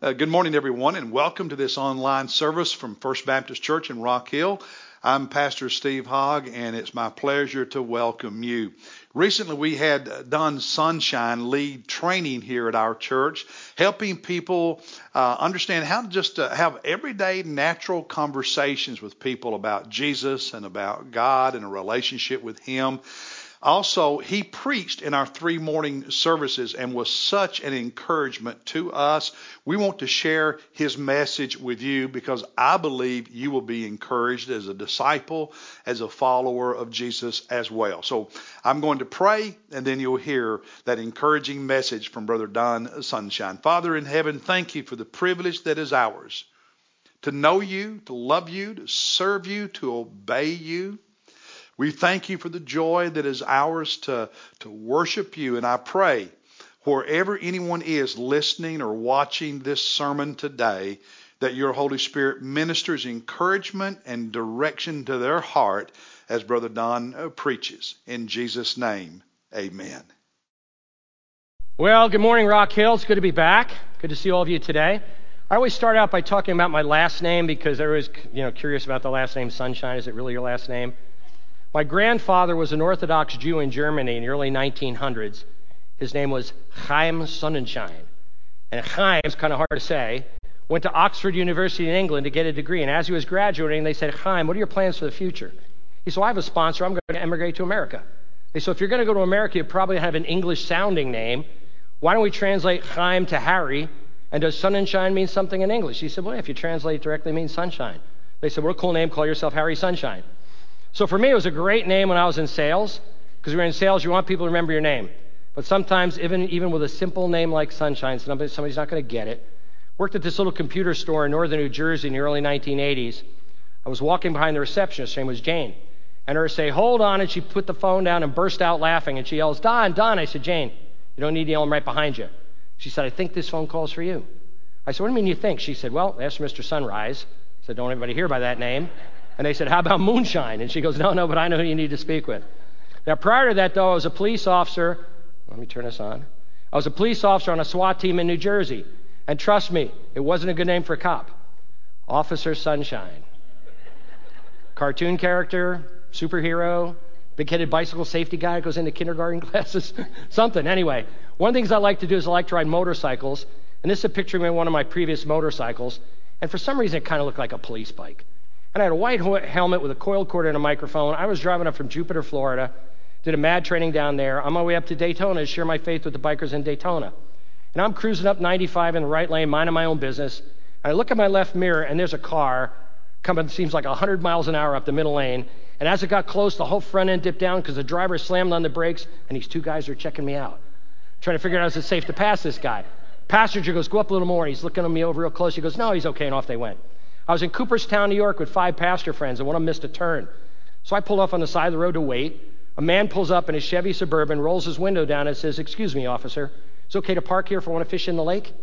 Uh, good morning, everyone, and welcome to this online service from First Baptist Church in Rock Hill. I'm Pastor Steve Hogg, and it's my pleasure to welcome you. Recently, we had Don Sunshine lead training here at our church, helping people uh, understand how to just uh, have everyday natural conversations with people about Jesus and about God and a relationship with Him. Also, he preached in our three morning services and was such an encouragement to us. We want to share his message with you because I believe you will be encouraged as a disciple, as a follower of Jesus as well. So I'm going to pray and then you'll hear that encouraging message from Brother Don Sunshine. Father in heaven, thank you for the privilege that is ours to know you, to love you, to serve you, to obey you. We thank you for the joy that is ours to, to worship you. And I pray wherever anyone is listening or watching this sermon today, that your Holy Spirit ministers encouragement and direction to their heart as Brother Don uh, preaches. In Jesus' name, amen. Well, good morning, Rock Hill. It's good to be back. Good to see all of you today. I always start out by talking about my last name because they're you know, curious about the last name Sunshine. Is it really your last name? My grandfather was an Orthodox Jew in Germany in the early 1900s. His name was Chaim Sonnenschein. And Chaim is kind of hard to say. Went to Oxford University in England to get a degree. And as he was graduating, they said, Chaim, what are your plans for the future? He said, well, I have a sponsor. I'm going to emigrate to America. They said, if you're going to go to America, you probably have an English sounding name. Why don't we translate Chaim to Harry? And does Sonnenschein mean something in English? He said, well, if you translate directly, it means sunshine. They said, what a cool name. Call yourself Harry Sunshine. So for me, it was a great name when I was in sales, because when you're in sales, you want people to remember your name. But sometimes, even, even with a simple name like Sunshine, somebody, somebody's not going to get it. Worked at this little computer store in northern New Jersey in the early 1980s. I was walking behind the receptionist. Her name was Jane. And her say, hold on, and she put the phone down and burst out laughing. And she yells, Don, Don. I said, Jane, you don't need to yell, I'm right behind you. She said, I think this phone call's for you. I said, what do you mean you think? She said, well, ask Mr. Sunrise. I said, don't anybody hear by that name. And they said, How about moonshine? And she goes, No, no, but I know who you need to speak with. Now, prior to that, though, I was a police officer. Let me turn this on. I was a police officer on a SWAT team in New Jersey. And trust me, it wasn't a good name for a cop. Officer Sunshine. Cartoon character, superhero, big headed bicycle safety guy goes into kindergarten classes, something. Anyway, one of the things I like to do is I like to ride motorcycles. And this is a picture of one of my previous motorcycles. And for some reason, it kind of looked like a police bike. And I had a white helmet with a coiled cord and a microphone. I was driving up from Jupiter, Florida, did a mad training down there. On my way up to Daytona to share my faith with the bikers in Daytona. And I'm cruising up 95 in the right lane, minding my own business. And I look at my left mirror, and there's a car coming, seems like 100 miles an hour up the middle lane. And as it got close, the whole front end dipped down because the driver slammed on the brakes, and these two guys are checking me out, trying to figure out if it's safe to pass this guy. Passenger goes, Go up a little more. He's looking at me over real close. He goes, No, he's okay. And off they went. I was in Cooperstown, New York with five pastor friends, and one of them missed a turn. So I pulled off on the side of the road to wait. A man pulls up in his Chevy Suburban, rolls his window down, and says, Excuse me, officer, it's okay to park here if I want to fish in the lake?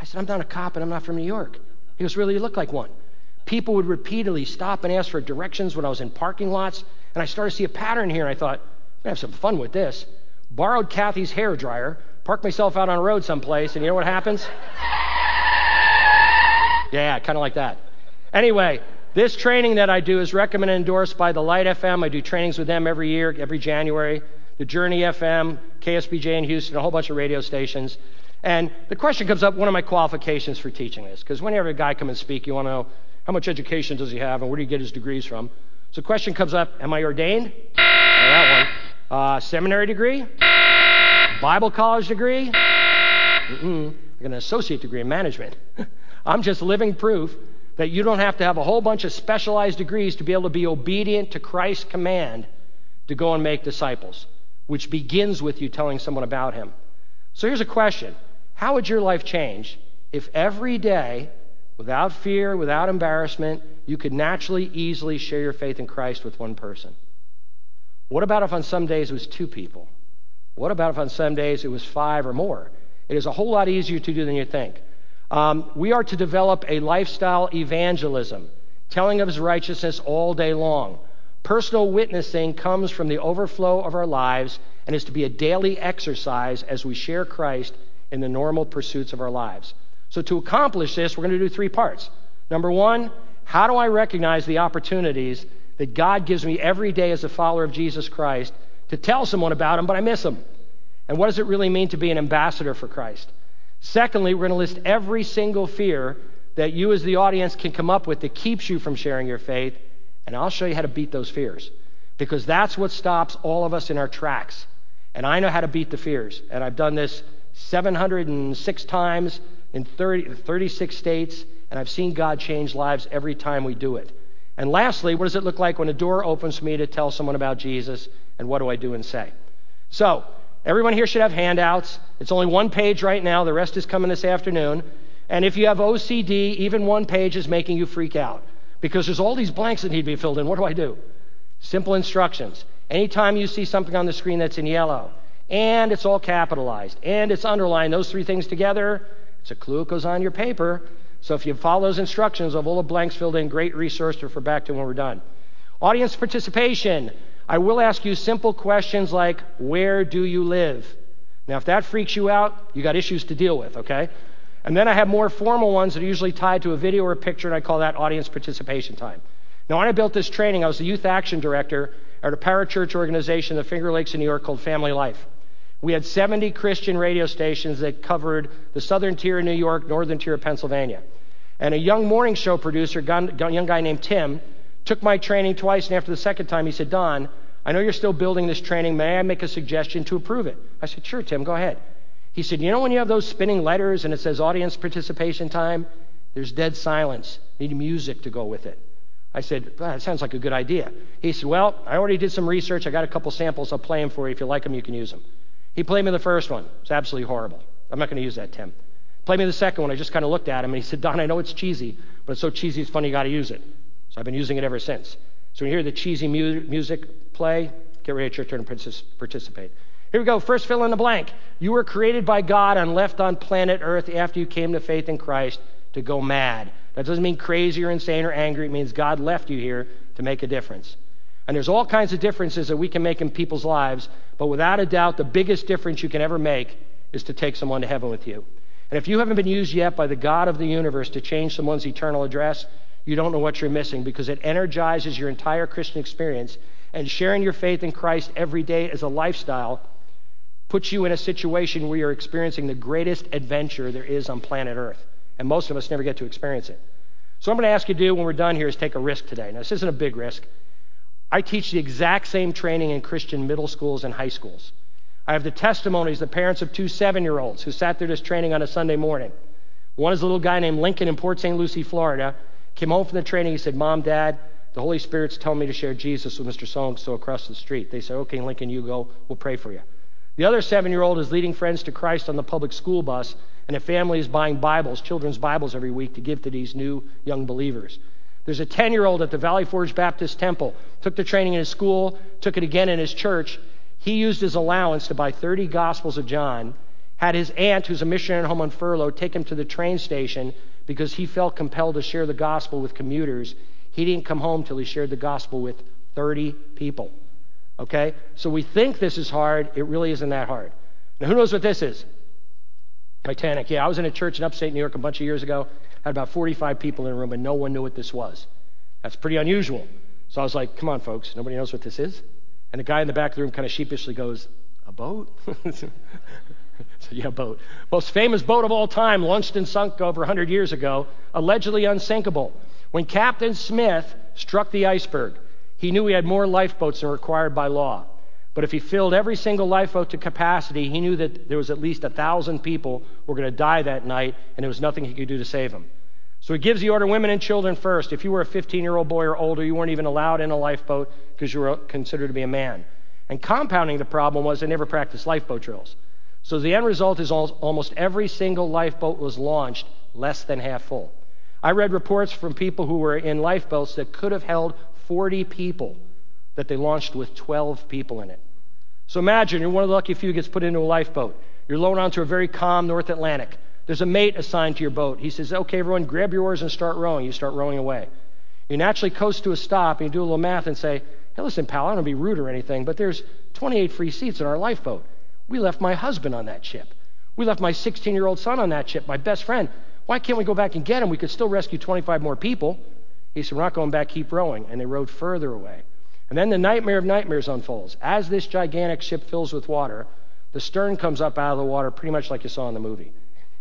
I said, I'm not a cop and I'm not from New York. He goes, Really, you look like one. People would repeatedly stop and ask for directions when I was in parking lots, and I started to see a pattern here, and I thought, I'm going to have some fun with this. Borrowed Kathy's hair dryer, parked myself out on a road someplace, and you know what happens? yeah, kind of like that. Anyway, this training that I do is recommended and endorsed by the Light FM. I do trainings with them every year, every January. The Journey FM, KSBJ in Houston, a whole bunch of radio stations. And the question comes up, what are my qualifications for teaching this? Because whenever a guy comes and speak, you want to know how much education does he have and where do you get his degrees from? So the question comes up, am I ordained? That one. Uh, seminary degree? Bible college degree? Mm-mm. I got an associate degree in management. I'm just living proof that you don't have to have a whole bunch of specialized degrees to be able to be obedient to Christ's command to go and make disciples, which begins with you telling someone about him. So here's a question How would your life change if every day, without fear, without embarrassment, you could naturally, easily share your faith in Christ with one person? What about if on some days it was two people? What about if on some days it was five or more? It is a whole lot easier to do than you think. Um, we are to develop a lifestyle evangelism, telling of his righteousness all day long. Personal witnessing comes from the overflow of our lives and is to be a daily exercise as we share Christ in the normal pursuits of our lives. So, to accomplish this, we're going to do three parts. Number one, how do I recognize the opportunities that God gives me every day as a follower of Jesus Christ to tell someone about Him, but I miss Him? And what does it really mean to be an ambassador for Christ? Secondly, we're going to list every single fear that you, as the audience, can come up with that keeps you from sharing your faith, and I'll show you how to beat those fears. Because that's what stops all of us in our tracks. And I know how to beat the fears. And I've done this 706 times in 30, 36 states, and I've seen God change lives every time we do it. And lastly, what does it look like when a door opens for me to tell someone about Jesus, and what do I do and say? So, everyone here should have handouts. It's only one page right now, the rest is coming this afternoon. And if you have OCD, even one page is making you freak out because there's all these blanks that need to be filled in. What do I do? Simple instructions. Anytime you see something on the screen that's in yellow, and it's all capitalized, and it's underlined, those three things together, it's a clue. It goes on your paper. So if you follow those instructions of all the blanks filled in, great resource to refer back to when we're done. Audience participation. I will ask you simple questions like, where do you live? Now, if that freaks you out, you got issues to deal with, okay? And then I have more formal ones that are usually tied to a video or a picture, and I call that audience participation time. Now, when I built this training, I was the youth action director at a parachurch organization in the Finger Lakes in New York called Family Life. We had 70 Christian radio stations that covered the southern tier of New York, northern tier of Pennsylvania. And a young morning show producer, a young guy named Tim, took my training twice, and after the second time, he said, Don, I know you're still building this training. May I make a suggestion to approve it? I said, Sure, Tim, go ahead. He said, You know when you have those spinning letters and it says audience participation time? There's dead silence. need music to go with it. I said, well, That sounds like a good idea. He said, Well, I already did some research. I got a couple samples. I'll play them for you. If you like them, you can use them. He played me the first one. It's absolutely horrible. I'm not going to use that, Tim. Play me the second one. I just kind of looked at him and he said, Don, I know it's cheesy, but it's so cheesy it's funny you got to use it. So I've been using it ever since. So when you hear the cheesy mu- music play, get ready to turn to participate. Here we go. First, fill in the blank. You were created by God and left on planet Earth after you came to faith in Christ to go mad. That doesn't mean crazy or insane or angry. It means God left you here to make a difference. And there's all kinds of differences that we can make in people's lives, but without a doubt, the biggest difference you can ever make is to take someone to heaven with you. And if you haven't been used yet by the God of the universe to change someone's eternal address, you don't know what you're missing because it energizes your entire Christian experience. And sharing your faith in Christ every day as a lifestyle puts you in a situation where you're experiencing the greatest adventure there is on planet Earth. And most of us never get to experience it. So, I'm going to ask you to do when we're done here is take a risk today. Now, this isn't a big risk. I teach the exact same training in Christian middle schools and high schools. I have the testimonies, of the parents of two seven year olds who sat through this training on a Sunday morning. One is a little guy named Lincoln in Port St. Lucie, Florida. Came home from the training. He said, Mom, Dad, the Holy Spirit's telling me to share Jesus with Mr. So and so across the street. They said, Okay, Lincoln, you go. We'll pray for you. The other seven year old is leading friends to Christ on the public school bus, and a family is buying Bibles, children's Bibles, every week to give to these new young believers. There's a 10 year old at the Valley Forge Baptist Temple, took the training in his school, took it again in his church. He used his allowance to buy 30 Gospels of John, had his aunt, who's a missionary at home on furlough, take him to the train station because he felt compelled to share the gospel with commuters. He didn't come home till he shared the gospel with 30 people. Okay? So we think this is hard. It really isn't that hard. Now, who knows what this is? Titanic. Yeah, I was in a church in upstate New York a bunch of years ago. Had about 45 people in the room, and no one knew what this was. That's pretty unusual. So I was like, come on, folks. Nobody knows what this is? And the guy in the back of the room kind of sheepishly goes, a boat? so, yeah, boat. Most famous boat of all time, launched and sunk over 100 years ago, allegedly unsinkable. When Captain Smith struck the iceberg, he knew he had more lifeboats than required by law. But if he filled every single lifeboat to capacity, he knew that there was at least a thousand people were going to die that night, and there was nothing he could do to save them. So he gives the order women and children first. If you were a 15 year old boy or older, you weren't even allowed in a lifeboat because you were considered to be a man. And compounding the problem was they never practiced lifeboat drills. So the end result is almost every single lifeboat was launched less than half full. I read reports from people who were in lifeboats that could have held 40 people that they launched with 12 people in it. So imagine you're one of the lucky few who gets put into a lifeboat. You're lowered onto a very calm North Atlantic. There's a mate assigned to your boat. He says, Okay, everyone, grab your oars and start rowing. You start rowing away. You naturally coast to a stop and you do a little math and say, Hey, listen, pal, I don't want to be rude or anything, but there's 28 free seats in our lifeboat. We left my husband on that ship. We left my 16 year old son on that ship, my best friend. Why can't we go back and get them? We could still rescue 25 more people. He said, We're not going back, keep rowing. And they rowed further away. And then the nightmare of nightmares unfolds. As this gigantic ship fills with water, the stern comes up out of the water, pretty much like you saw in the movie.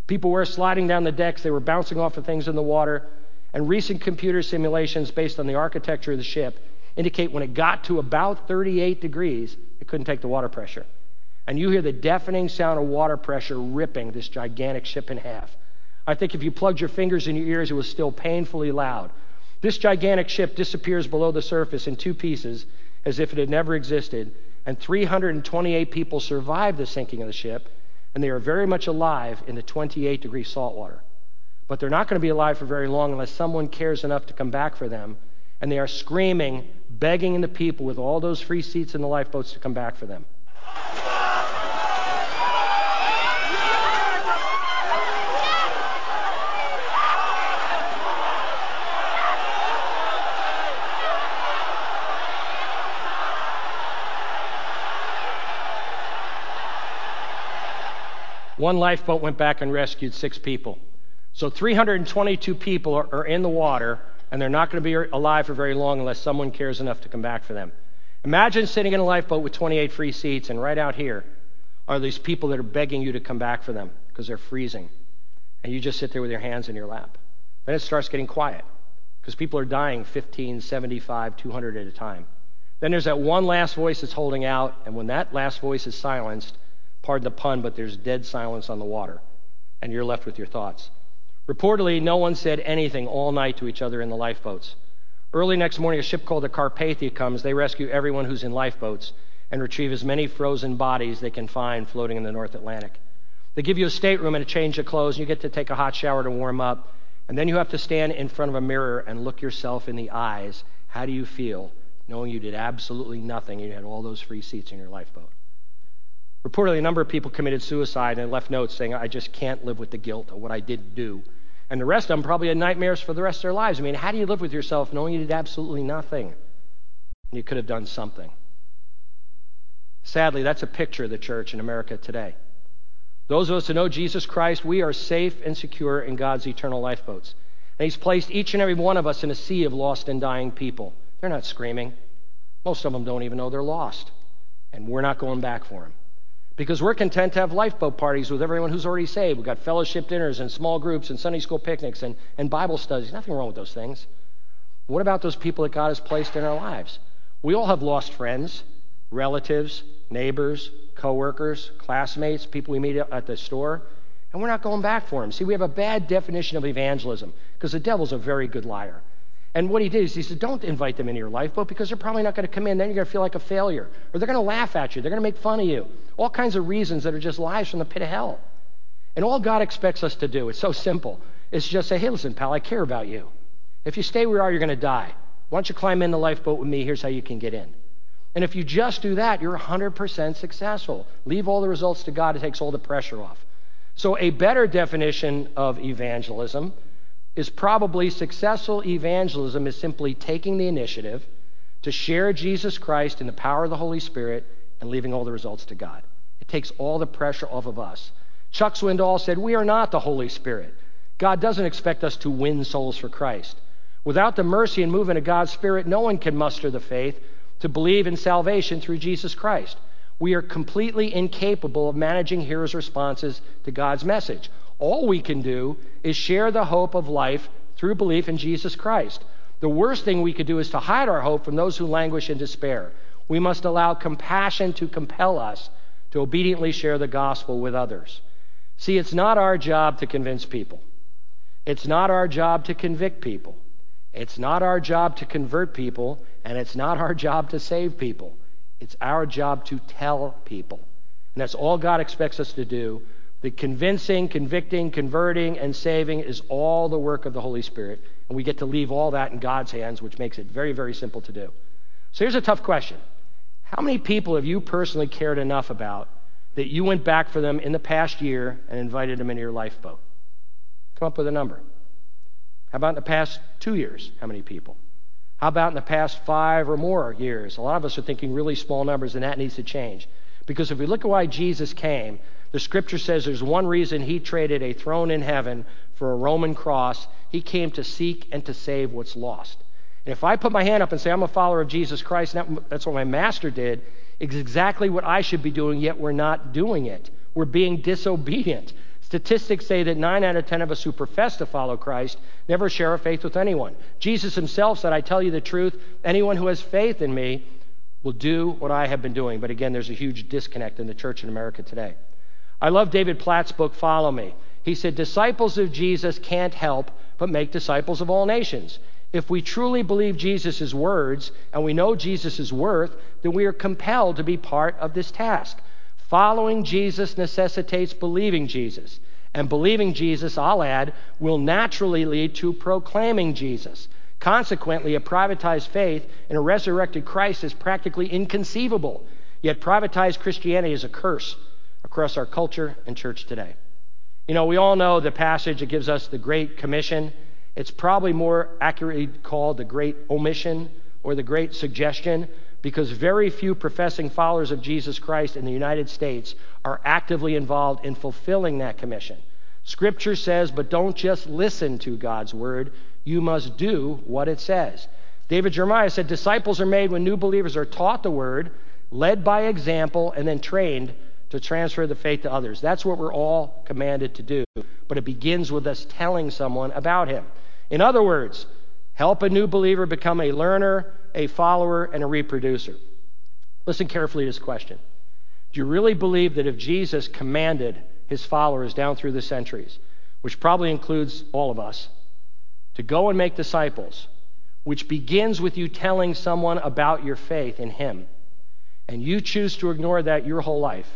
People were sliding down the decks, they were bouncing off of things in the water. And recent computer simulations based on the architecture of the ship indicate when it got to about 38 degrees, it couldn't take the water pressure. And you hear the deafening sound of water pressure ripping this gigantic ship in half. I think if you plugged your fingers in your ears, it was still painfully loud. This gigantic ship disappears below the surface in two pieces as if it had never existed, and 328 people survive the sinking of the ship, and they are very much alive in the 28 degree salt water. But they're not going to be alive for very long unless someone cares enough to come back for them, and they are screaming, begging the people with all those free seats in the lifeboats to come back for them. One lifeboat went back and rescued six people. So 322 people are, are in the water, and they're not going to be alive for very long unless someone cares enough to come back for them. Imagine sitting in a lifeboat with 28 free seats, and right out here are these people that are begging you to come back for them because they're freezing. And you just sit there with your hands in your lap. Then it starts getting quiet because people are dying 15, 75, 200 at a time. Then there's that one last voice that's holding out, and when that last voice is silenced, Pardon the pun, but there's dead silence on the water, and you're left with your thoughts. Reportedly, no one said anything all night to each other in the lifeboats. Early next morning, a ship called the Carpathia comes. They rescue everyone who's in lifeboats and retrieve as many frozen bodies they can find floating in the North Atlantic. They give you a stateroom and a change of clothes, and you get to take a hot shower to warm up. And then you have to stand in front of a mirror and look yourself in the eyes. How do you feel knowing you did absolutely nothing and you had all those free seats in your lifeboat? Reportedly, a number of people committed suicide and left notes saying, I just can't live with the guilt of what I did do. And the rest of them probably had nightmares for the rest of their lives. I mean, how do you live with yourself knowing you did absolutely nothing? And you could have done something. Sadly, that's a picture of the church in America today. Those of us who know Jesus Christ, we are safe and secure in God's eternal lifeboats. And He's placed each and every one of us in a sea of lost and dying people. They're not screaming. Most of them don't even know they're lost. And we're not going back for them because we're content to have lifeboat parties with everyone who's already saved. We've got fellowship dinners and small groups and Sunday school picnics and, and Bible studies. Nothing wrong with those things. What about those people that God has placed in our lives? We all have lost friends, relatives, neighbors, coworkers, classmates, people we meet at the store, and we're not going back for them. See, we have a bad definition of evangelism because the devil's a very good liar. And what he did is he said, don't invite them into your lifeboat because they're probably not going to come in. Then you're going to feel like a failure. Or they're going to laugh at you. They're going to make fun of you. All kinds of reasons that are just lies from the pit of hell. And all God expects us to do, it's so simple, is just say, hey, listen, pal, I care about you. If you stay where you are, you're going to die. Why don't you climb in the lifeboat with me? Here's how you can get in. And if you just do that, you're 100% successful. Leave all the results to God, it takes all the pressure off. So, a better definition of evangelism is probably successful evangelism is simply taking the initiative to share Jesus Christ in the power of the Holy Spirit and leaving all the results to God. It takes all the pressure off of us. Chuck Swindoll said, We are not the Holy Spirit. God doesn't expect us to win souls for Christ. Without the mercy and movement of God's Spirit, no one can muster the faith to believe in salvation through Jesus Christ. We are completely incapable of managing hearers' responses to God's message. All we can do is share the hope of life through belief in Jesus Christ. The worst thing we could do is to hide our hope from those who languish in despair. We must allow compassion to compel us to obediently share the gospel with others. See, it's not our job to convince people. It's not our job to convict people. It's not our job to convert people, and it's not our job to save people. It's our job to tell people. And that's all God expects us to do the convincing, convicting, converting, and saving is all the work of the Holy Spirit. And we get to leave all that in God's hands, which makes it very, very simple to do. So here's a tough question How many people have you personally cared enough about that you went back for them in the past year and invited them into your lifeboat? Come up with a number. How about in the past two years? How many people? How about in the past five or more years? A lot of us are thinking really small numbers, and that needs to change. Because if we look at why Jesus came, the scripture says there's one reason he traded a throne in heaven for a Roman cross. He came to seek and to save what's lost. And if I put my hand up and say, I'm a follower of Jesus Christ, that's what my master did, it's exactly what I should be doing, yet we're not doing it. We're being disobedient. Statistics say that 9 out of 10 of us who profess to follow Christ never share a faith with anyone. Jesus himself said, I tell you the truth, anyone who has faith in me will do what I have been doing. But again, there's a huge disconnect in the church in America today. I love David Platt's book, Follow Me. He said, Disciples of Jesus can't help but make disciples of all nations. If we truly believe Jesus' words and we know Jesus' worth, then we are compelled to be part of this task. Following Jesus necessitates believing Jesus. And believing Jesus, I'll add, will naturally lead to proclaiming Jesus. Consequently, a privatized faith in a resurrected Christ is practically inconceivable. Yet, privatized Christianity is a curse across our culture and church today. You know, we all know the passage that gives us the Great Commission. It's probably more accurately called the Great Omission or the Great Suggestion because very few professing followers of Jesus Christ in the United States are actively involved in fulfilling that commission. Scripture says, but don't just listen to God's word, you must do what it says. David Jeremiah said, Disciples are made when new believers are taught the word, led by example, and then trained to transfer the faith to others. That's what we're all commanded to do. But it begins with us telling someone about him. In other words, help a new believer become a learner, a follower, and a reproducer. Listen carefully to this question. Do you really believe that if Jesus commanded his followers down through the centuries, which probably includes all of us, to go and make disciples, which begins with you telling someone about your faith in him, and you choose to ignore that your whole life,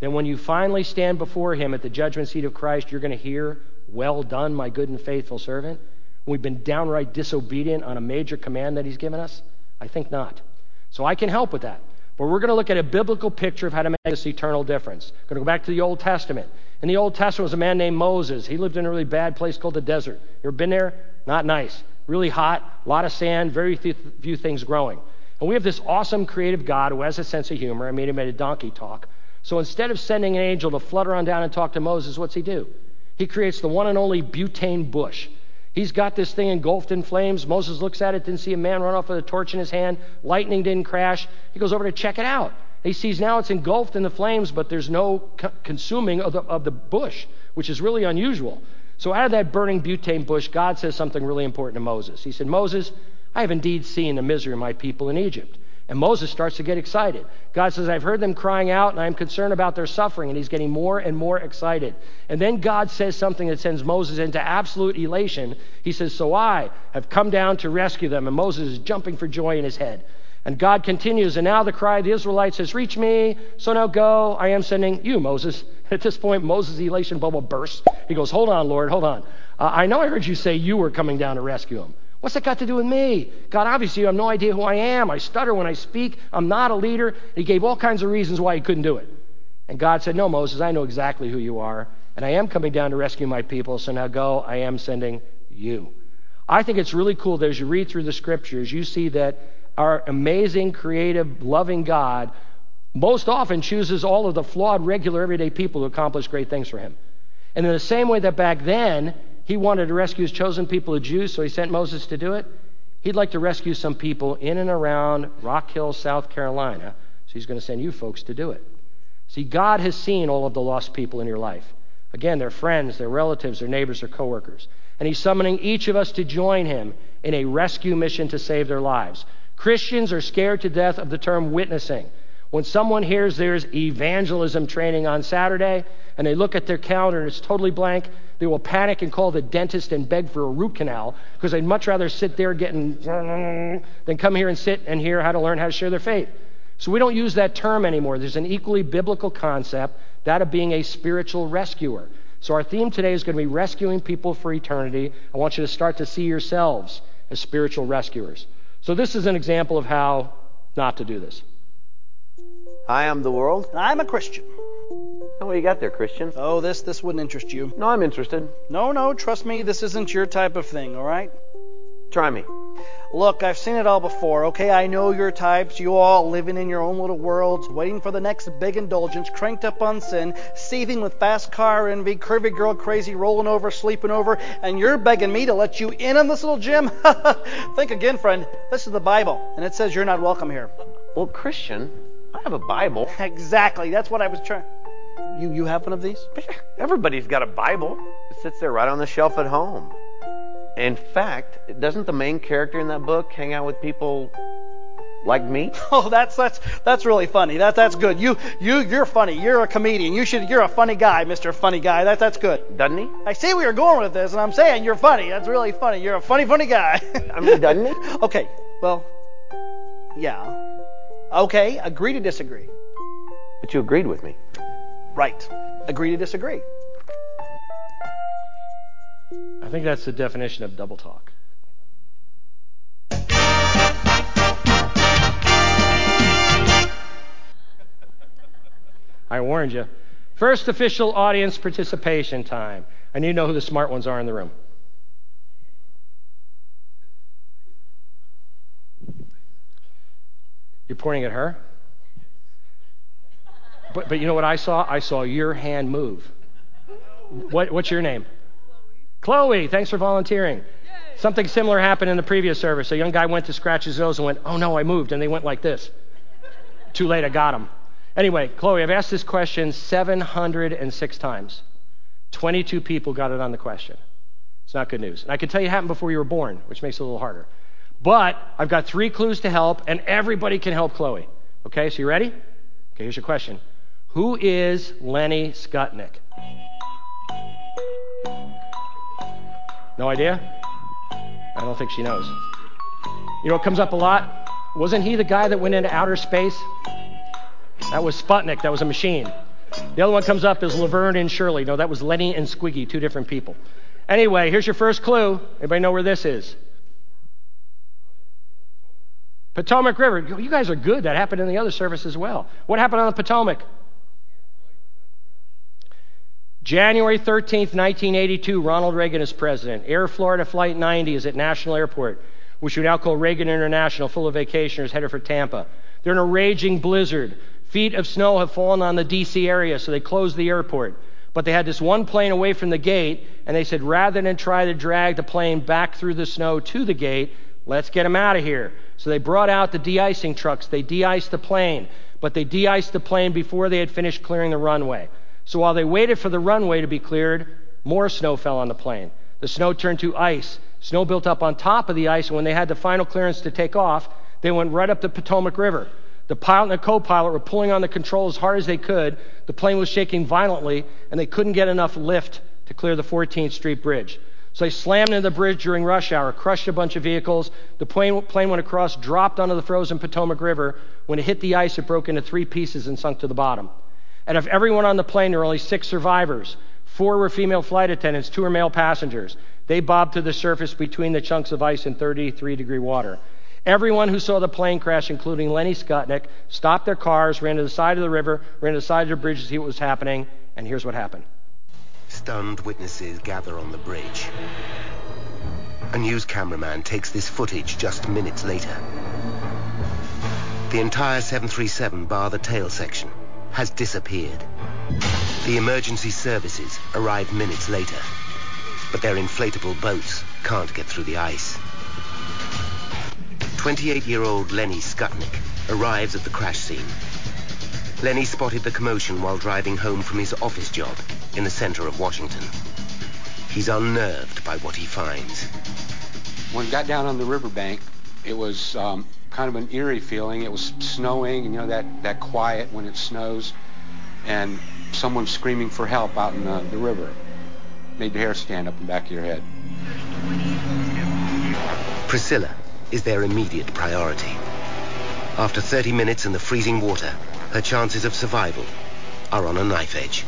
then when you finally stand before him at the judgment seat of Christ, you're going to hear, Well done, my good and faithful servant. We've been downright disobedient on a major command that he's given us? I think not. So I can help with that. But we're going to look at a biblical picture of how to make this eternal difference. We're going to go back to the Old Testament. In the Old Testament was a man named Moses. He lived in a really bad place called the desert. You ever been there? Not nice. Really hot, a lot of sand, very few things growing. And we have this awesome creative God who has a sense of humor. I mean, he made a donkey talk. So instead of sending an angel to flutter on down and talk to Moses, what's he do? He creates the one and only butane bush. He's got this thing engulfed in flames. Moses looks at it, didn't see a man run off with a torch in his hand. Lightning didn't crash. He goes over to check it out. He sees now it's engulfed in the flames, but there's no consuming of the, of the bush, which is really unusual. So, out of that burning butane bush, God says something really important to Moses. He said, Moses, I have indeed seen the misery of my people in Egypt. And Moses starts to get excited. God says, I've heard them crying out, and I'm concerned about their suffering. And he's getting more and more excited. And then God says something that sends Moses into absolute elation. He says, So I have come down to rescue them. And Moses is jumping for joy in his head. And God continues, and now the cry of the Israelites has reached me. So now go. I am sending you, Moses. At this point, Moses' elation bubble bursts. He goes, Hold on, Lord, hold on. Uh, I know I heard you say you were coming down to rescue him. What's that got to do with me? God, obviously, you have no idea who I am. I stutter when I speak. I'm not a leader. He gave all kinds of reasons why he couldn't do it. And God said, No, Moses, I know exactly who you are, and I am coming down to rescue my people, so now go. I am sending you. I think it's really cool that as you read through the scriptures, you see that our amazing, creative, loving God most often chooses all of the flawed, regular, everyday people to accomplish great things for him. And in the same way that back then, he wanted to rescue his chosen people, the Jews, so he sent Moses to do it. He'd like to rescue some people in and around Rock Hill, South Carolina, so he's going to send you folks to do it. See, God has seen all of the lost people in your life. Again, their friends, their relatives, their neighbors, their coworkers. And he's summoning each of us to join him in a rescue mission to save their lives. Christians are scared to death of the term witnessing. When someone hears there's evangelism training on Saturday and they look at their calendar and it's totally blank, they will panic and call the dentist and beg for a root canal because they'd much rather sit there getting than come here and sit and hear how to learn how to share their faith. So we don't use that term anymore. There's an equally biblical concept, that of being a spiritual rescuer. So our theme today is going to be rescuing people for eternity. I want you to start to see yourselves as spiritual rescuers. So this is an example of how not to do this. I am the world. I'm a Christian. Oh, what you got there, Christian? Oh, this this wouldn't interest you. No, I'm interested. No, no, trust me, this isn't your type of thing, all right? Try me. Look, I've seen it all before, okay? I know your types. You all living in your own little worlds, waiting for the next big indulgence, cranked up on sin, seething with fast car envy, curvy girl crazy, rolling over, sleeping over, and you're begging me to let you in on this little gym? Think again, friend. This is the Bible, and it says you're not welcome here. Well, Christian, I have a Bible. Exactly. That's what I was trying. You you have one of these? Everybody's got a Bible. It sits there right on the shelf at home. In fact, doesn't the main character in that book hang out with people like me? Oh, that's that's that's really funny. That that's good. You you you're funny. You're a comedian. You should you're a funny guy, Mr. Funny Guy. That that's good. Doesn't he? I see where you're going with this, and I'm saying you're funny. That's really funny. You're a funny funny guy. I mean, doesn't he? okay. Well, yeah. Okay. Agree to disagree. But you agreed with me. Right. Agree to disagree. I think that's the definition of double talk. I warned you. First official audience participation time. I need to know who the smart ones are in the room. You're pointing at her? But, but you know what I saw? I saw your hand move. What, what's your name? Chloe. Chloe, thanks for volunteering. Yay. Something similar happened in the previous service. A young guy went to scratch his nose and went, Oh no, I moved. And they went like this. Too late, I got him. Anyway, Chloe, I've asked this question 706 times. 22 people got it on the question. It's not good news. And I can tell you it happened before you were born, which makes it a little harder. But I've got three clues to help, and everybody can help Chloe. Okay, so you ready? Okay, here's your question Who is Lenny Skutnik? No idea? I don't think she knows. You know what comes up a lot? Wasn't he the guy that went into outer space? That was Sputnik. That was a machine. The other one comes up is Laverne and Shirley. No, that was Lenny and Squiggy, two different people. Anyway, here's your first clue. Everybody know where this is? Potomac River. You guys are good. That happened in the other service as well. What happened on the Potomac? January 13th, 1982, Ronald Reagan is president. Air Florida Flight 90 is at National Airport, which we now call Reagan International, full of vacationers headed for Tampa. They're in a raging blizzard. Feet of snow have fallen on the D.C. area, so they closed the airport. But they had this one plane away from the gate, and they said rather than try to drag the plane back through the snow to the gate, let's get them out of here. So they brought out the de icing trucks. They de iced the plane, but they de iced the plane before they had finished clearing the runway. So while they waited for the runway to be cleared, more snow fell on the plane. The snow turned to ice. Snow built up on top of the ice, and when they had the final clearance to take off, they went right up the Potomac River. The pilot and the co pilot were pulling on the control as hard as they could. The plane was shaking violently, and they couldn't get enough lift to clear the 14th Street Bridge. So they slammed into the bridge during rush hour, crushed a bunch of vehicles. The plane, plane went across, dropped onto the frozen Potomac River. When it hit the ice, it broke into three pieces and sunk to the bottom. And of everyone on the plane, there were only six survivors. Four were female flight attendants, two were male passengers. They bobbed to the surface between the chunks of ice in 33 degree water. Everyone who saw the plane crash, including Lenny Skutnik, stopped their cars, ran to the side of the river, ran to the side of the bridge to see what was happening, and here's what happened. Stunned witnesses gather on the bridge. A news cameraman takes this footage just minutes later. The entire 737 bar the tail section has disappeared. The emergency services arrive minutes later, but their inflatable boats can't get through the ice. 28-year-old Lenny Skutnik arrives at the crash scene. Lenny spotted the commotion while driving home from his office job in the center of Washington. He's unnerved by what he finds. When we got down on the riverbank, it was um, kind of an eerie feeling. It was snowing, you know, that, that quiet when it snows, and someone screaming for help out in the, the river. Made the hair stand up in the back of your head. Priscilla is their immediate priority. After 30 minutes in the freezing water, her chances of survival are on a knife edge.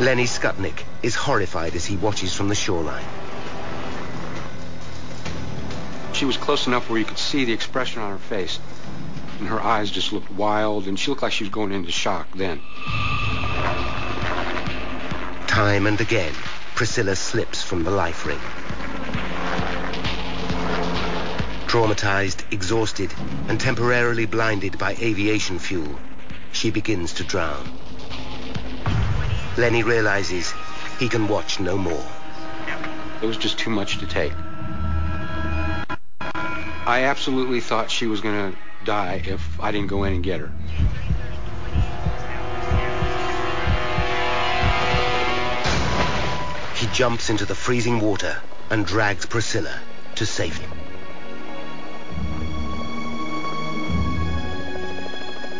Lenny Skutnik is horrified as he watches from the shoreline. She was close enough where you could see the expression on her face. And her eyes just looked wild, and she looked like she was going into shock then. Time and again, Priscilla slips from the life ring. Traumatized, exhausted, and temporarily blinded by aviation fuel, she begins to drown. Lenny realizes he can watch no more. It was just too much to take. I absolutely thought she was going to die if I didn't go in and get her. He jumps into the freezing water and drags Priscilla to safety.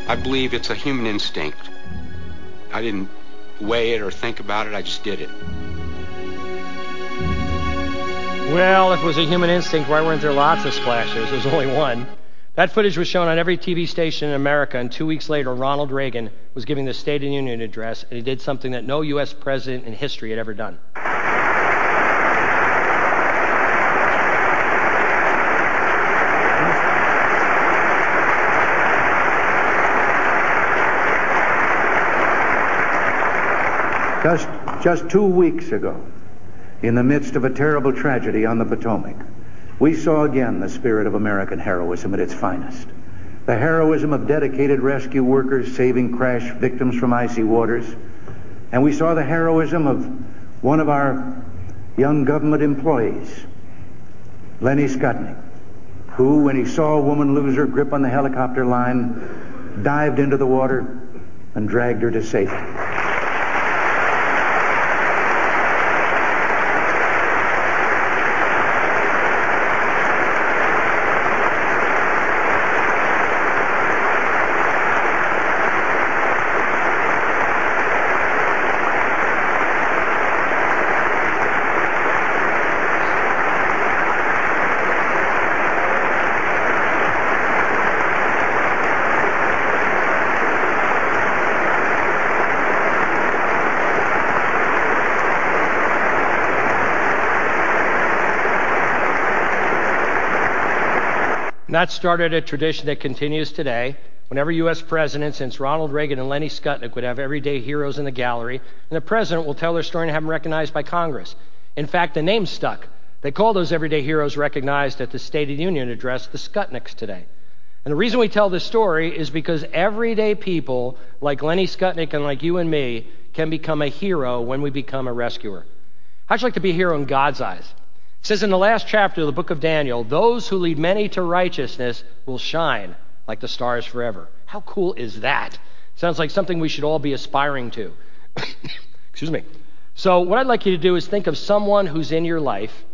I believe it's a human instinct. I didn't weigh it or think about it, I just did it. Well, if it was a human instinct, why weren't there lots of splashers? There's only one. That footage was shown on every TV station in America, and two weeks later, Ronald Reagan was giving the State of the Union address, and he did something that no U.S. president in history had ever done. Just, just two weeks ago, in the midst of a terrible tragedy on the Potomac, we saw again the spirit of American heroism at its finest. The heroism of dedicated rescue workers saving crash victims from icy waters. And we saw the heroism of one of our young government employees, Lenny Skutnik, who, when he saw a woman lose her grip on the helicopter line, dived into the water and dragged her to safety. And that started a tradition that continues today. Whenever U.S. presidents, since Ronald Reagan and Lenny Skutnik, would have everyday heroes in the gallery, and the president will tell their story and have them recognized by Congress. In fact, the name stuck. They call those everyday heroes recognized at the State of the Union address the Skutniks today. And the reason we tell this story is because everyday people like Lenny Skutnik and like you and me can become a hero when we become a rescuer. How'd you like to be a hero in God's eyes? It says in the last chapter of the book of Daniel, those who lead many to righteousness will shine like the stars forever. How cool is that? Sounds like something we should all be aspiring to. Excuse me. So, what I'd like you to do is think of someone who's in your life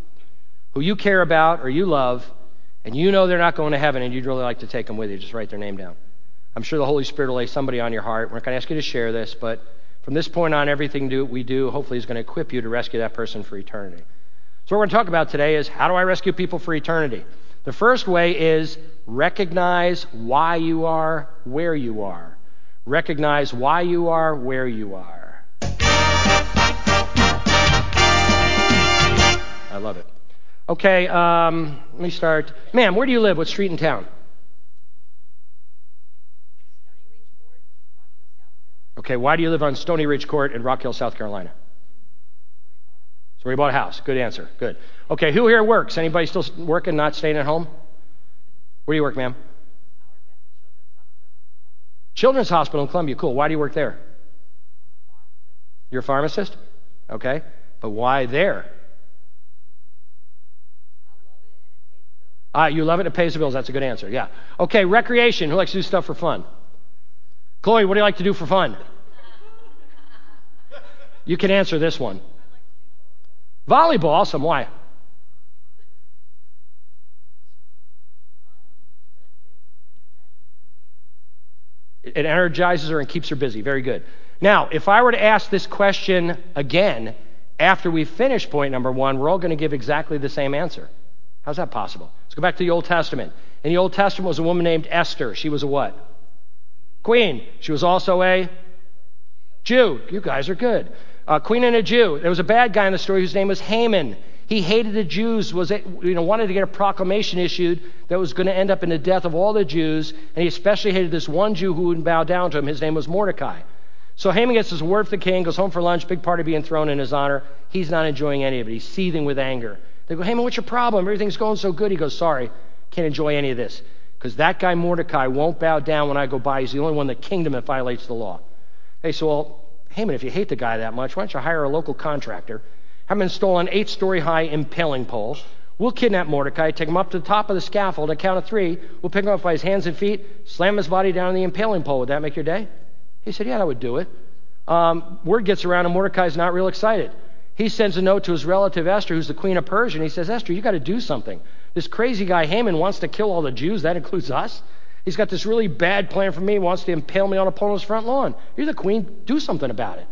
who you care about or you love, and you know they're not going to heaven and you'd really like to take them with you. Just write their name down. I'm sure the Holy Spirit will lay somebody on your heart. We're not going to ask you to share this, but from this point on, everything we do hopefully is going to equip you to rescue that person for eternity. So, what we're going to talk about today is how do I rescue people for eternity? The first way is recognize why you are where you are. Recognize why you are where you are. I love it. Okay, um, let me start. Ma'am, where do you live? What street in town? Okay, why do you live on Stony Ridge Court in Rock Hill, South Carolina? We bought a house. Good answer. Good. Okay, who here works? Anybody still working, not staying at home? Where do you work, ma'am? Children's Hospital in Columbia. Cool. Why do you work there? You're a pharmacist? Okay. But why there? Uh, you love it and it pays the bills. That's a good answer. Yeah. Okay, recreation. Who likes to do stuff for fun? Chloe, what do you like to do for fun? You can answer this one. Volleyball, awesome. Why? It energizes her and keeps her busy. Very good. Now, if I were to ask this question again after we finish point number one, we're all going to give exactly the same answer. How's that possible? Let's go back to the Old Testament. In the Old Testament was a woman named Esther. She was a what? Queen. She was also a Jew. You guys are good uh, queen and a Jew. There was a bad guy in the story whose name was Haman. He hated the Jews, was you know, wanted to get a proclamation issued that was going to end up in the death of all the Jews, and he especially hated this one Jew who wouldn't bow down to him. His name was Mordecai. So Haman gets his word from the king, goes home for lunch, big party being thrown in his honor. He's not enjoying any of it. He's seething with anger. They go, Haman, what's your problem? Everything's going so good. He goes, sorry, Can't enjoy any of this. Because that guy Mordecai won't bow down when I go by. He's the only one in the kingdom that violates the law. Hey, so, well, Haman, if you hate the guy that much, why don't you hire a local contractor, have him install an eight story high impaling pole? We'll kidnap Mordecai, take him up to the top of the scaffold, at count of three, we'll pick him up by his hands and feet, slam his body down on the impaling pole. Would that make your day? He said, Yeah, that would do it. Um, word gets around, and Mordecai's not real excited. He sends a note to his relative Esther, who's the queen of Persia, and he says, Esther, you got to do something. This crazy guy Haman wants to kill all the Jews. That includes us. He's got this really bad plan for me, He wants to impale me on a pole on his front lawn. You're the queen. Do something about it.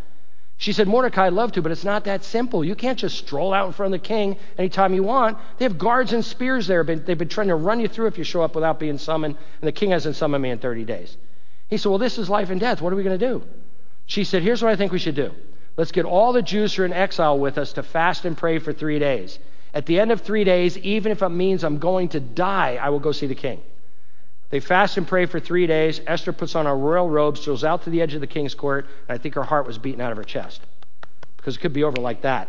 She said, Mordecai, I'd love to, but it's not that simple. You can't just stroll out in front of the king anytime you want. They have guards and spears there. They've been trying to run you through if you show up without being summoned, and the king hasn't summoned me in 30 days. He said, Well, this is life and death. What are we going to do? She said, Here's what I think we should do. Let's get all the Jews who are in exile with us to fast and pray for three days. At the end of three days, even if it means I'm going to die, I will go see the king. They fast and pray for three days. Esther puts on her royal robes, goes out to the edge of the king's court, and I think her heart was beaten out of her chest because it could be over like that.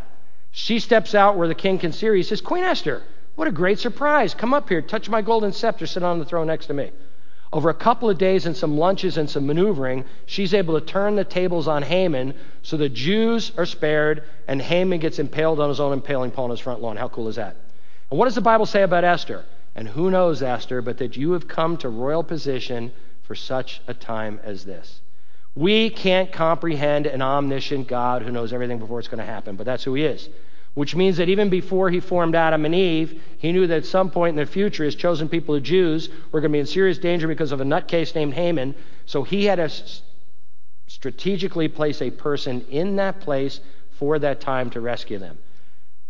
She steps out where the king can see her. He says, Queen Esther, what a great surprise. Come up here, touch my golden scepter, sit on the throne next to me. Over a couple of days and some lunches and some maneuvering, she's able to turn the tables on Haman so the Jews are spared and Haman gets impaled on his own impaling pole on his front lawn. How cool is that? And what does the Bible say about Esther? And who knows, Esther, but that you have come to royal position for such a time as this. We can't comprehend an omniscient God who knows everything before it's going to happen, but that's who he is which means that even before he formed Adam and Eve, he knew that at some point in the future, his chosen people, the Jews, were going to be in serious danger because of a nutcase named Haman. So he had to strategically place a person in that place for that time to rescue them.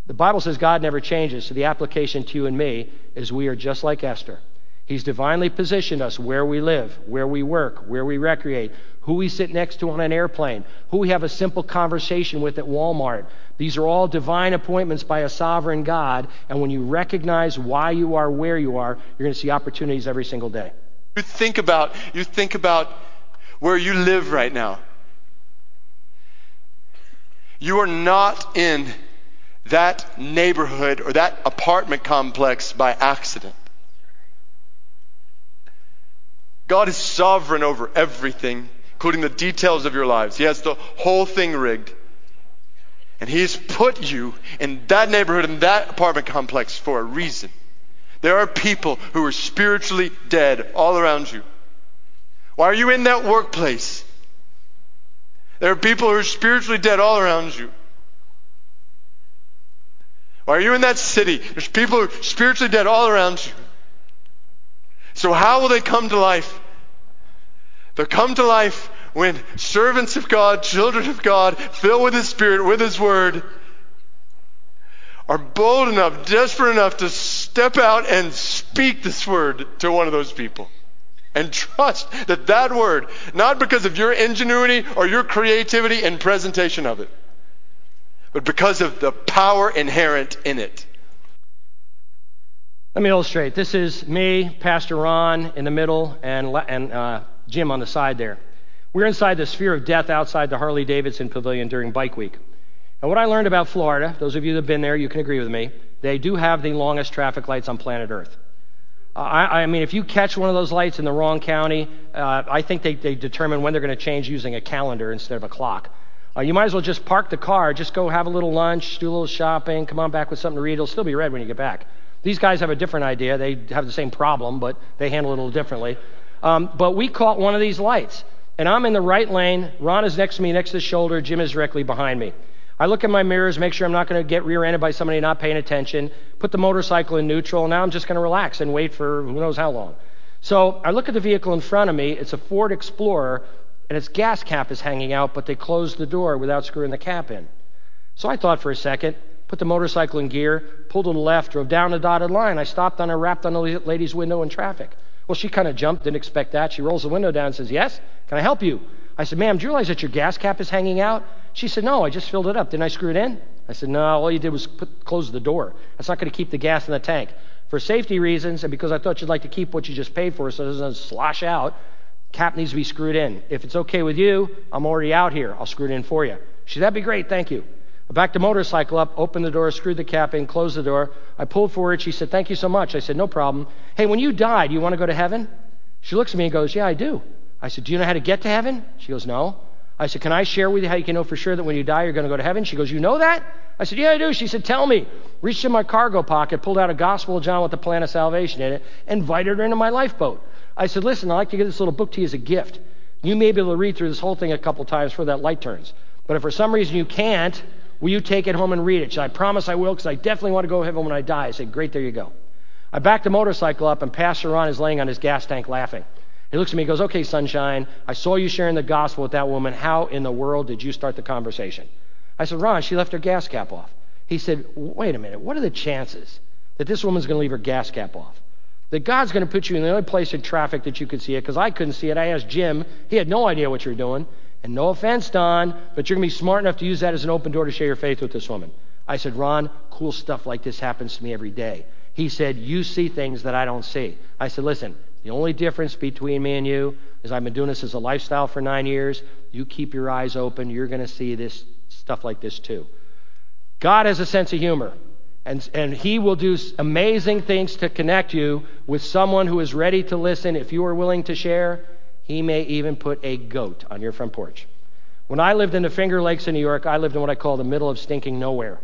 The Bible says God never changes, so the application to you and me is we are just like Esther. He's divinely positioned us where we live, where we work, where we recreate, who we sit next to on an airplane, who we have a simple conversation with at Walmart, these are all divine appointments by a sovereign God, and when you recognize why you are where you are, you're going to see opportunities every single day. You think about you think about where you live right now. You are not in that neighborhood or that apartment complex by accident. God is sovereign over everything, including the details of your lives. He has the whole thing rigged. And He's put you in that neighborhood, in that apartment complex for a reason. There are people who are spiritually dead all around you. Why are you in that workplace? There are people who are spiritually dead all around you. Are you in that city? There's people who are spiritually dead all around you. So, how will they come to life? They'll come to life when servants of God, children of God, filled with His Spirit, with His Word, are bold enough, desperate enough to step out and speak this word to one of those people. And trust that that word, not because of your ingenuity or your creativity and presentation of it, but because of the power inherent in it. Let me illustrate. This is me, Pastor Ron in the middle, and, and uh, Jim on the side there. We're inside the sphere of death outside the Harley Davidson Pavilion during Bike Week. And what I learned about Florida, those of you that have been there, you can agree with me, they do have the longest traffic lights on planet Earth. I, I, mean, if you catch one of those lights in the wrong county, uh, I think they, they, determine when they're going to change using a calendar instead of a clock. Uh, you might as well just park the car, just go have a little lunch, do a little shopping, come on back with something to read. It'll still be red when you get back. These guys have a different idea. They have the same problem, but they handle it a little differently. Um, but we caught one of these lights and I'm in the right lane. Ron is next to me, next to the shoulder. Jim is directly behind me. I look in my mirrors, make sure I'm not going to get rear-ended by somebody not paying attention. Put the motorcycle in neutral. And now I'm just going to relax and wait for who knows how long. So I look at the vehicle in front of me. It's a Ford Explorer, and its gas cap is hanging out, but they closed the door without screwing the cap in. So I thought for a second, put the motorcycle in gear, pulled to the left, drove down a dotted line. I stopped on her, rapped on the lady's window in traffic. Well, she kind of jumped, didn't expect that. She rolls the window down and says, Yes, can I help you? I said, Ma'am, do you realize that your gas cap is hanging out? She said, No, I just filled it up. Didn't I screw it in? I said, No, all you did was put, close the door. That's not going to keep the gas in the tank. For safety reasons, and because I thought you'd like to keep what you just paid for so it doesn't slosh out, cap needs to be screwed in. If it's okay with you, I'm already out here. I'll screw it in for you. She said, That'd be great, thank you. I backed the motorcycle up, opened the door, screwed the cap in, closed the door. I pulled forward. She said, Thank you so much. I said, No problem. Hey, when you die, do you want to go to heaven? She looks at me and goes, Yeah, I do. I said, Do you know how to get to heaven? She goes, No. I said, Can I share with you how you can know for sure that when you die, you're going to go to heaven? She goes, You know that? I said, Yeah, I do. She said, Tell me. Reached in my cargo pocket, pulled out a Gospel of John with the plan of salvation in it, invited her into my lifeboat. I said, Listen, I'd like to give this little book to you as a gift. You may be able to read through this whole thing a couple times before that light turns. But if for some reason you can't, will you take it home and read it? Said, I promise I will because I definitely want to go to heaven when I die. I said, Great, there you go. I backed the motorcycle up, and Pastor Ron is laying on his gas tank laughing. He looks at me and goes, Okay, sunshine, I saw you sharing the gospel with that woman. How in the world did you start the conversation? I said, Ron, she left her gas cap off. He said, Wait a minute, what are the chances that this woman's going to leave her gas cap off? That God's going to put you in the only place in traffic that you could see it, because I couldn't see it. I asked Jim. He had no idea what you were doing. And no offense, Don, but you're going to be smart enough to use that as an open door to share your faith with this woman. I said, Ron, cool stuff like this happens to me every day. He said, You see things that I don't see. I said, Listen, the only difference between me and you is I've been doing this as a lifestyle for nine years. You keep your eyes open, you're going to see this stuff like this too. God has a sense of humor. And, and he will do amazing things to connect you with someone who is ready to listen. If you are willing to share, he may even put a goat on your front porch. When I lived in the Finger Lakes in New York, I lived in what I call the middle of stinking nowhere.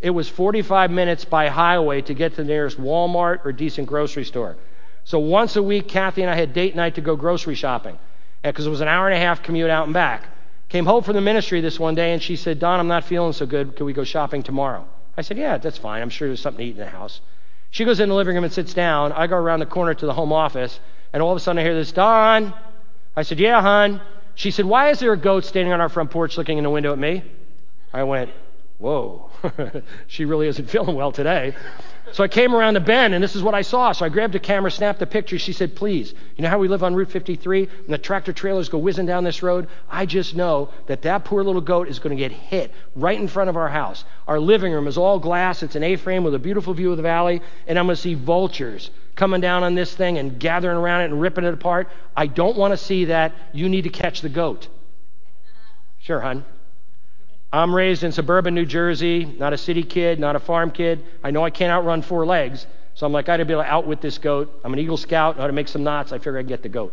It was 45 minutes by highway to get to the nearest Walmart or decent grocery store. So once a week, Kathy and I had date night to go grocery shopping because it was an hour and a half commute out and back. Came home from the ministry this one day and she said, Don, I'm not feeling so good. Can we go shopping tomorrow? I said, Yeah, that's fine. I'm sure there's something to eat in the house. She goes in the living room and sits down. I go around the corner to the home office, and all of a sudden I hear this, Don. I said, Yeah, hon. She said, Why is there a goat standing on our front porch looking in the window at me? I went, Whoa, she really isn't feeling well today. So I came around the bend, and this is what I saw. So I grabbed a camera, snapped the picture. She said, Please, you know how we live on Route 53 and the tractor trailers go whizzing down this road? I just know that that poor little goat is going to get hit right in front of our house. Our living room is all glass, it's an A frame with a beautiful view of the valley, and I'm going to see vultures coming down on this thing and gathering around it and ripping it apart. I don't want to see that. You need to catch the goat. Sure, hon. I'm raised in suburban New Jersey, not a city kid, not a farm kid. I know I can't outrun four legs, so I'm like, I gotta be able to outwit this goat. I'm an Eagle Scout, know how to make some knots. I figure I can get the goat.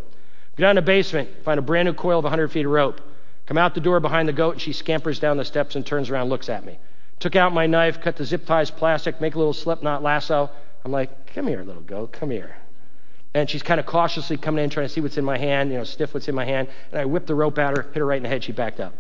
Go down to the basement, find a brand new coil of 100 feet of rope. Come out the door behind the goat, and she scampers down the steps and turns around, looks at me. Took out my knife, cut the zip ties plastic, make a little slip knot lasso. I'm like, come here, little goat, come here. And she's kind of cautiously coming in, trying to see what's in my hand, you know, stiff what's in my hand. And I whipped the rope at her, hit her right in the head. She backed up.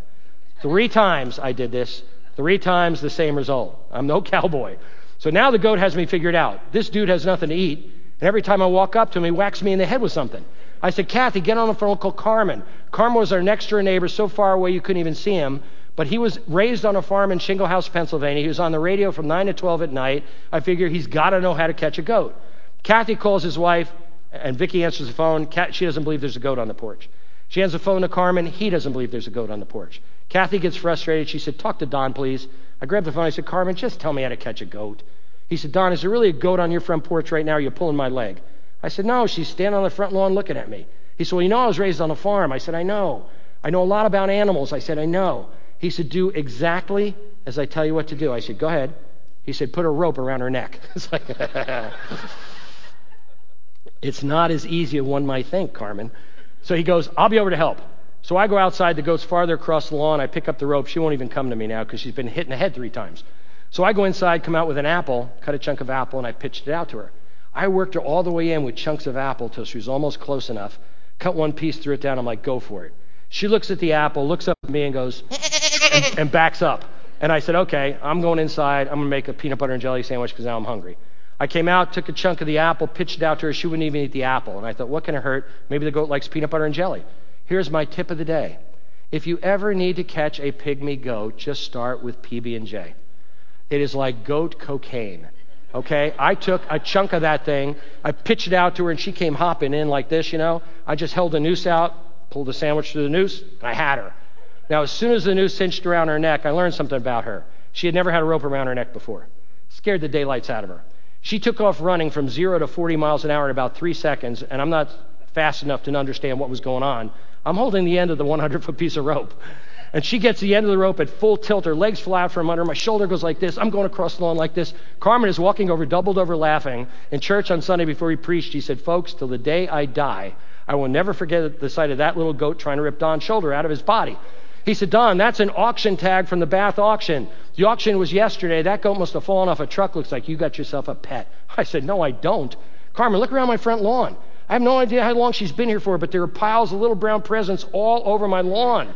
Three times I did this. Three times the same result. I'm no cowboy. So now the goat has me figured out. This dude has nothing to eat. And every time I walk up to him, he whacks me in the head with something. I said, Kathy, get on the phone, call Carmen. Carmen was our next door neighbor, so far away you couldn't even see him. But he was raised on a farm in Shinglehouse, Pennsylvania. He was on the radio from 9 to 12 at night. I figure he's got to know how to catch a goat. Kathy calls his wife, and Vicky answers the phone. She doesn't believe there's a goat on the porch. She hands the phone to Carmen. He doesn't believe there's a goat on the porch. Kathy gets frustrated. She said, Talk to Don, please. I grabbed the phone. I said, Carmen, just tell me how to catch a goat. He said, Don, is there really a goat on your front porch right now? You're pulling my leg. I said, No, she's standing on the front lawn looking at me. He said, Well, you know, I was raised on a farm. I said, I know. I know a lot about animals. I said, I know. He said, Do exactly as I tell you what to do. I said, Go ahead. He said, Put a rope around her neck. it's like, it's not as easy as one might think, Carmen. So he goes, I'll be over to help. So I go outside, the goat's farther across the lawn. I pick up the rope. She won't even come to me now because she's been hit in the head three times. So I go inside, come out with an apple, cut a chunk of apple, and I pitched it out to her. I worked her all the way in with chunks of apple till she was almost close enough. Cut one piece, threw it down. I'm like, go for it. She looks at the apple, looks up at me, and goes, and, and backs up. And I said, okay, I'm going inside. I'm going to make a peanut butter and jelly sandwich because now I'm hungry. I came out, took a chunk of the apple, pitched it out to her. She wouldn't even eat the apple. And I thought, what can it hurt? Maybe the goat likes peanut butter and jelly. Here's my tip of the day. If you ever need to catch a pygmy goat, just start with PB&J. It is like goat cocaine. Okay? I took a chunk of that thing, I pitched it out to her, and she came hopping in like this, you know. I just held the noose out, pulled the sandwich through the noose, and I had her. Now, as soon as the noose cinched around her neck, I learned something about her. She had never had a rope around her neck before. Scared the daylights out of her. She took off running from zero to 40 miles an hour in about three seconds, and I'm not fast enough to understand what was going on. I'm holding the end of the 100 foot piece of rope. And she gets the end of the rope at full tilt. Her legs fly out from under. My shoulder goes like this. I'm going across the lawn like this. Carmen is walking over, doubled over, laughing. In church on Sunday before he preached, he said, Folks, till the day I die, I will never forget the sight of that little goat trying to rip Don's shoulder out of his body. He said, Don, that's an auction tag from the Bath auction. The auction was yesterday. That goat must have fallen off a truck. Looks like you got yourself a pet. I said, No, I don't. Carmen, look around my front lawn. I have no idea how long she's been here for, but there are piles of little brown presents all over my lawn.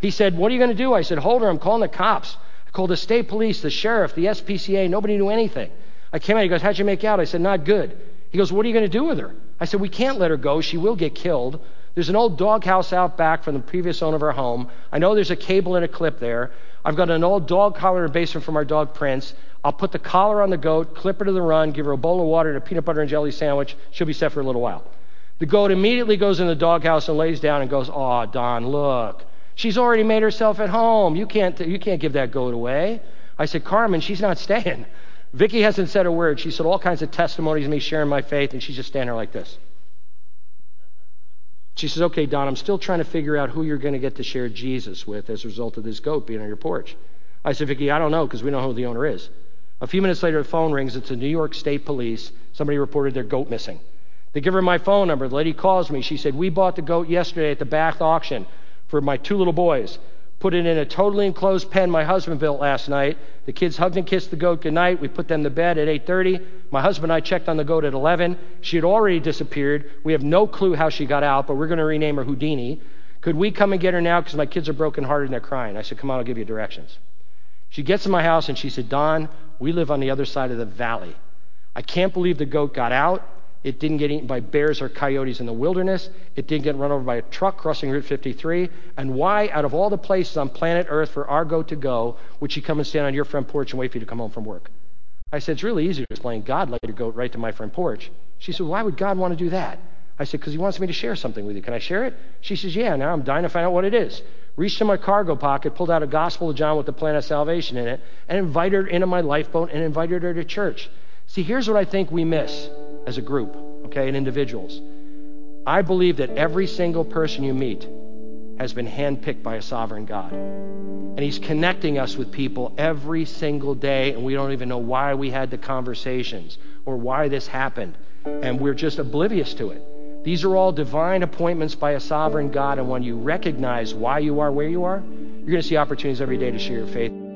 He said, What are you going to do? I said, Hold her. I'm calling the cops. I called the state police, the sheriff, the SPCA. Nobody knew anything. I came out. He goes, How'd you make out? I said, Not good. He goes, What are you going to do with her? I said, We can't let her go. She will get killed. There's an old doghouse out back from the previous owner of our home. I know there's a cable and a clip there. I've got an old dog collar in the basement from our dog Prince. I'll put the collar on the goat, clip her to the run, give her a bowl of water and a peanut butter and jelly sandwich. She'll be set for a little while. The goat immediately goes in the doghouse and lays down and goes, Aw, Don, look. She's already made herself at home. You can't, you can't give that goat away. I said, Carmen, she's not staying. Vicky hasn't said a word. She said all kinds of testimonies of me sharing my faith, and she's just standing there like this. She says, Okay, Don, I'm still trying to figure out who you're going to get to share Jesus with as a result of this goat being on your porch. I said, Vicky, I don't know because we don't know who the owner is. A few minutes later, the phone rings. It's the New York State Police. Somebody reported their goat missing. They give her my phone number. The lady calls me. She said, We bought the goat yesterday at the Bath auction for my two little boys. Put it in a totally enclosed pen my husband built last night. The kids hugged and kissed the goat goodnight. We put them to bed at 8:30. My husband and I checked on the goat at 11. She had already disappeared. We have no clue how she got out, but we're going to rename her Houdini. Could we come and get her now because my kids are brokenhearted and they're crying? I said, Come on, I'll give you directions. She gets in my house and she said, Don, we live on the other side of the valley. I can't believe the goat got out. It didn't get eaten by bears or coyotes in the wilderness. It didn't get run over by a truck crossing Route 53. And why, out of all the places on planet Earth for goat to go, would she come and stand on your front porch and wait for you to come home from work? I said, It's really easy to explain. God let your goat right to my front porch. She said, Why would God want to do that? I said, Because he wants me to share something with you. Can I share it? She says, Yeah, now I'm dying to find out what it is. Reached in my cargo pocket, pulled out a Gospel of John with the plan of salvation in it, and invited her into my lifeboat and invited her to church. See, here's what I think we miss as a group okay, and individuals. I believe that every single person you meet has been handpicked by a sovereign God. And He's connecting us with people every single day, and we don't even know why we had the conversations or why this happened. And we're just oblivious to it. These are all divine appointments by a sovereign God, and when you recognize why you are where you are, you're going to see opportunities every day to share your faith.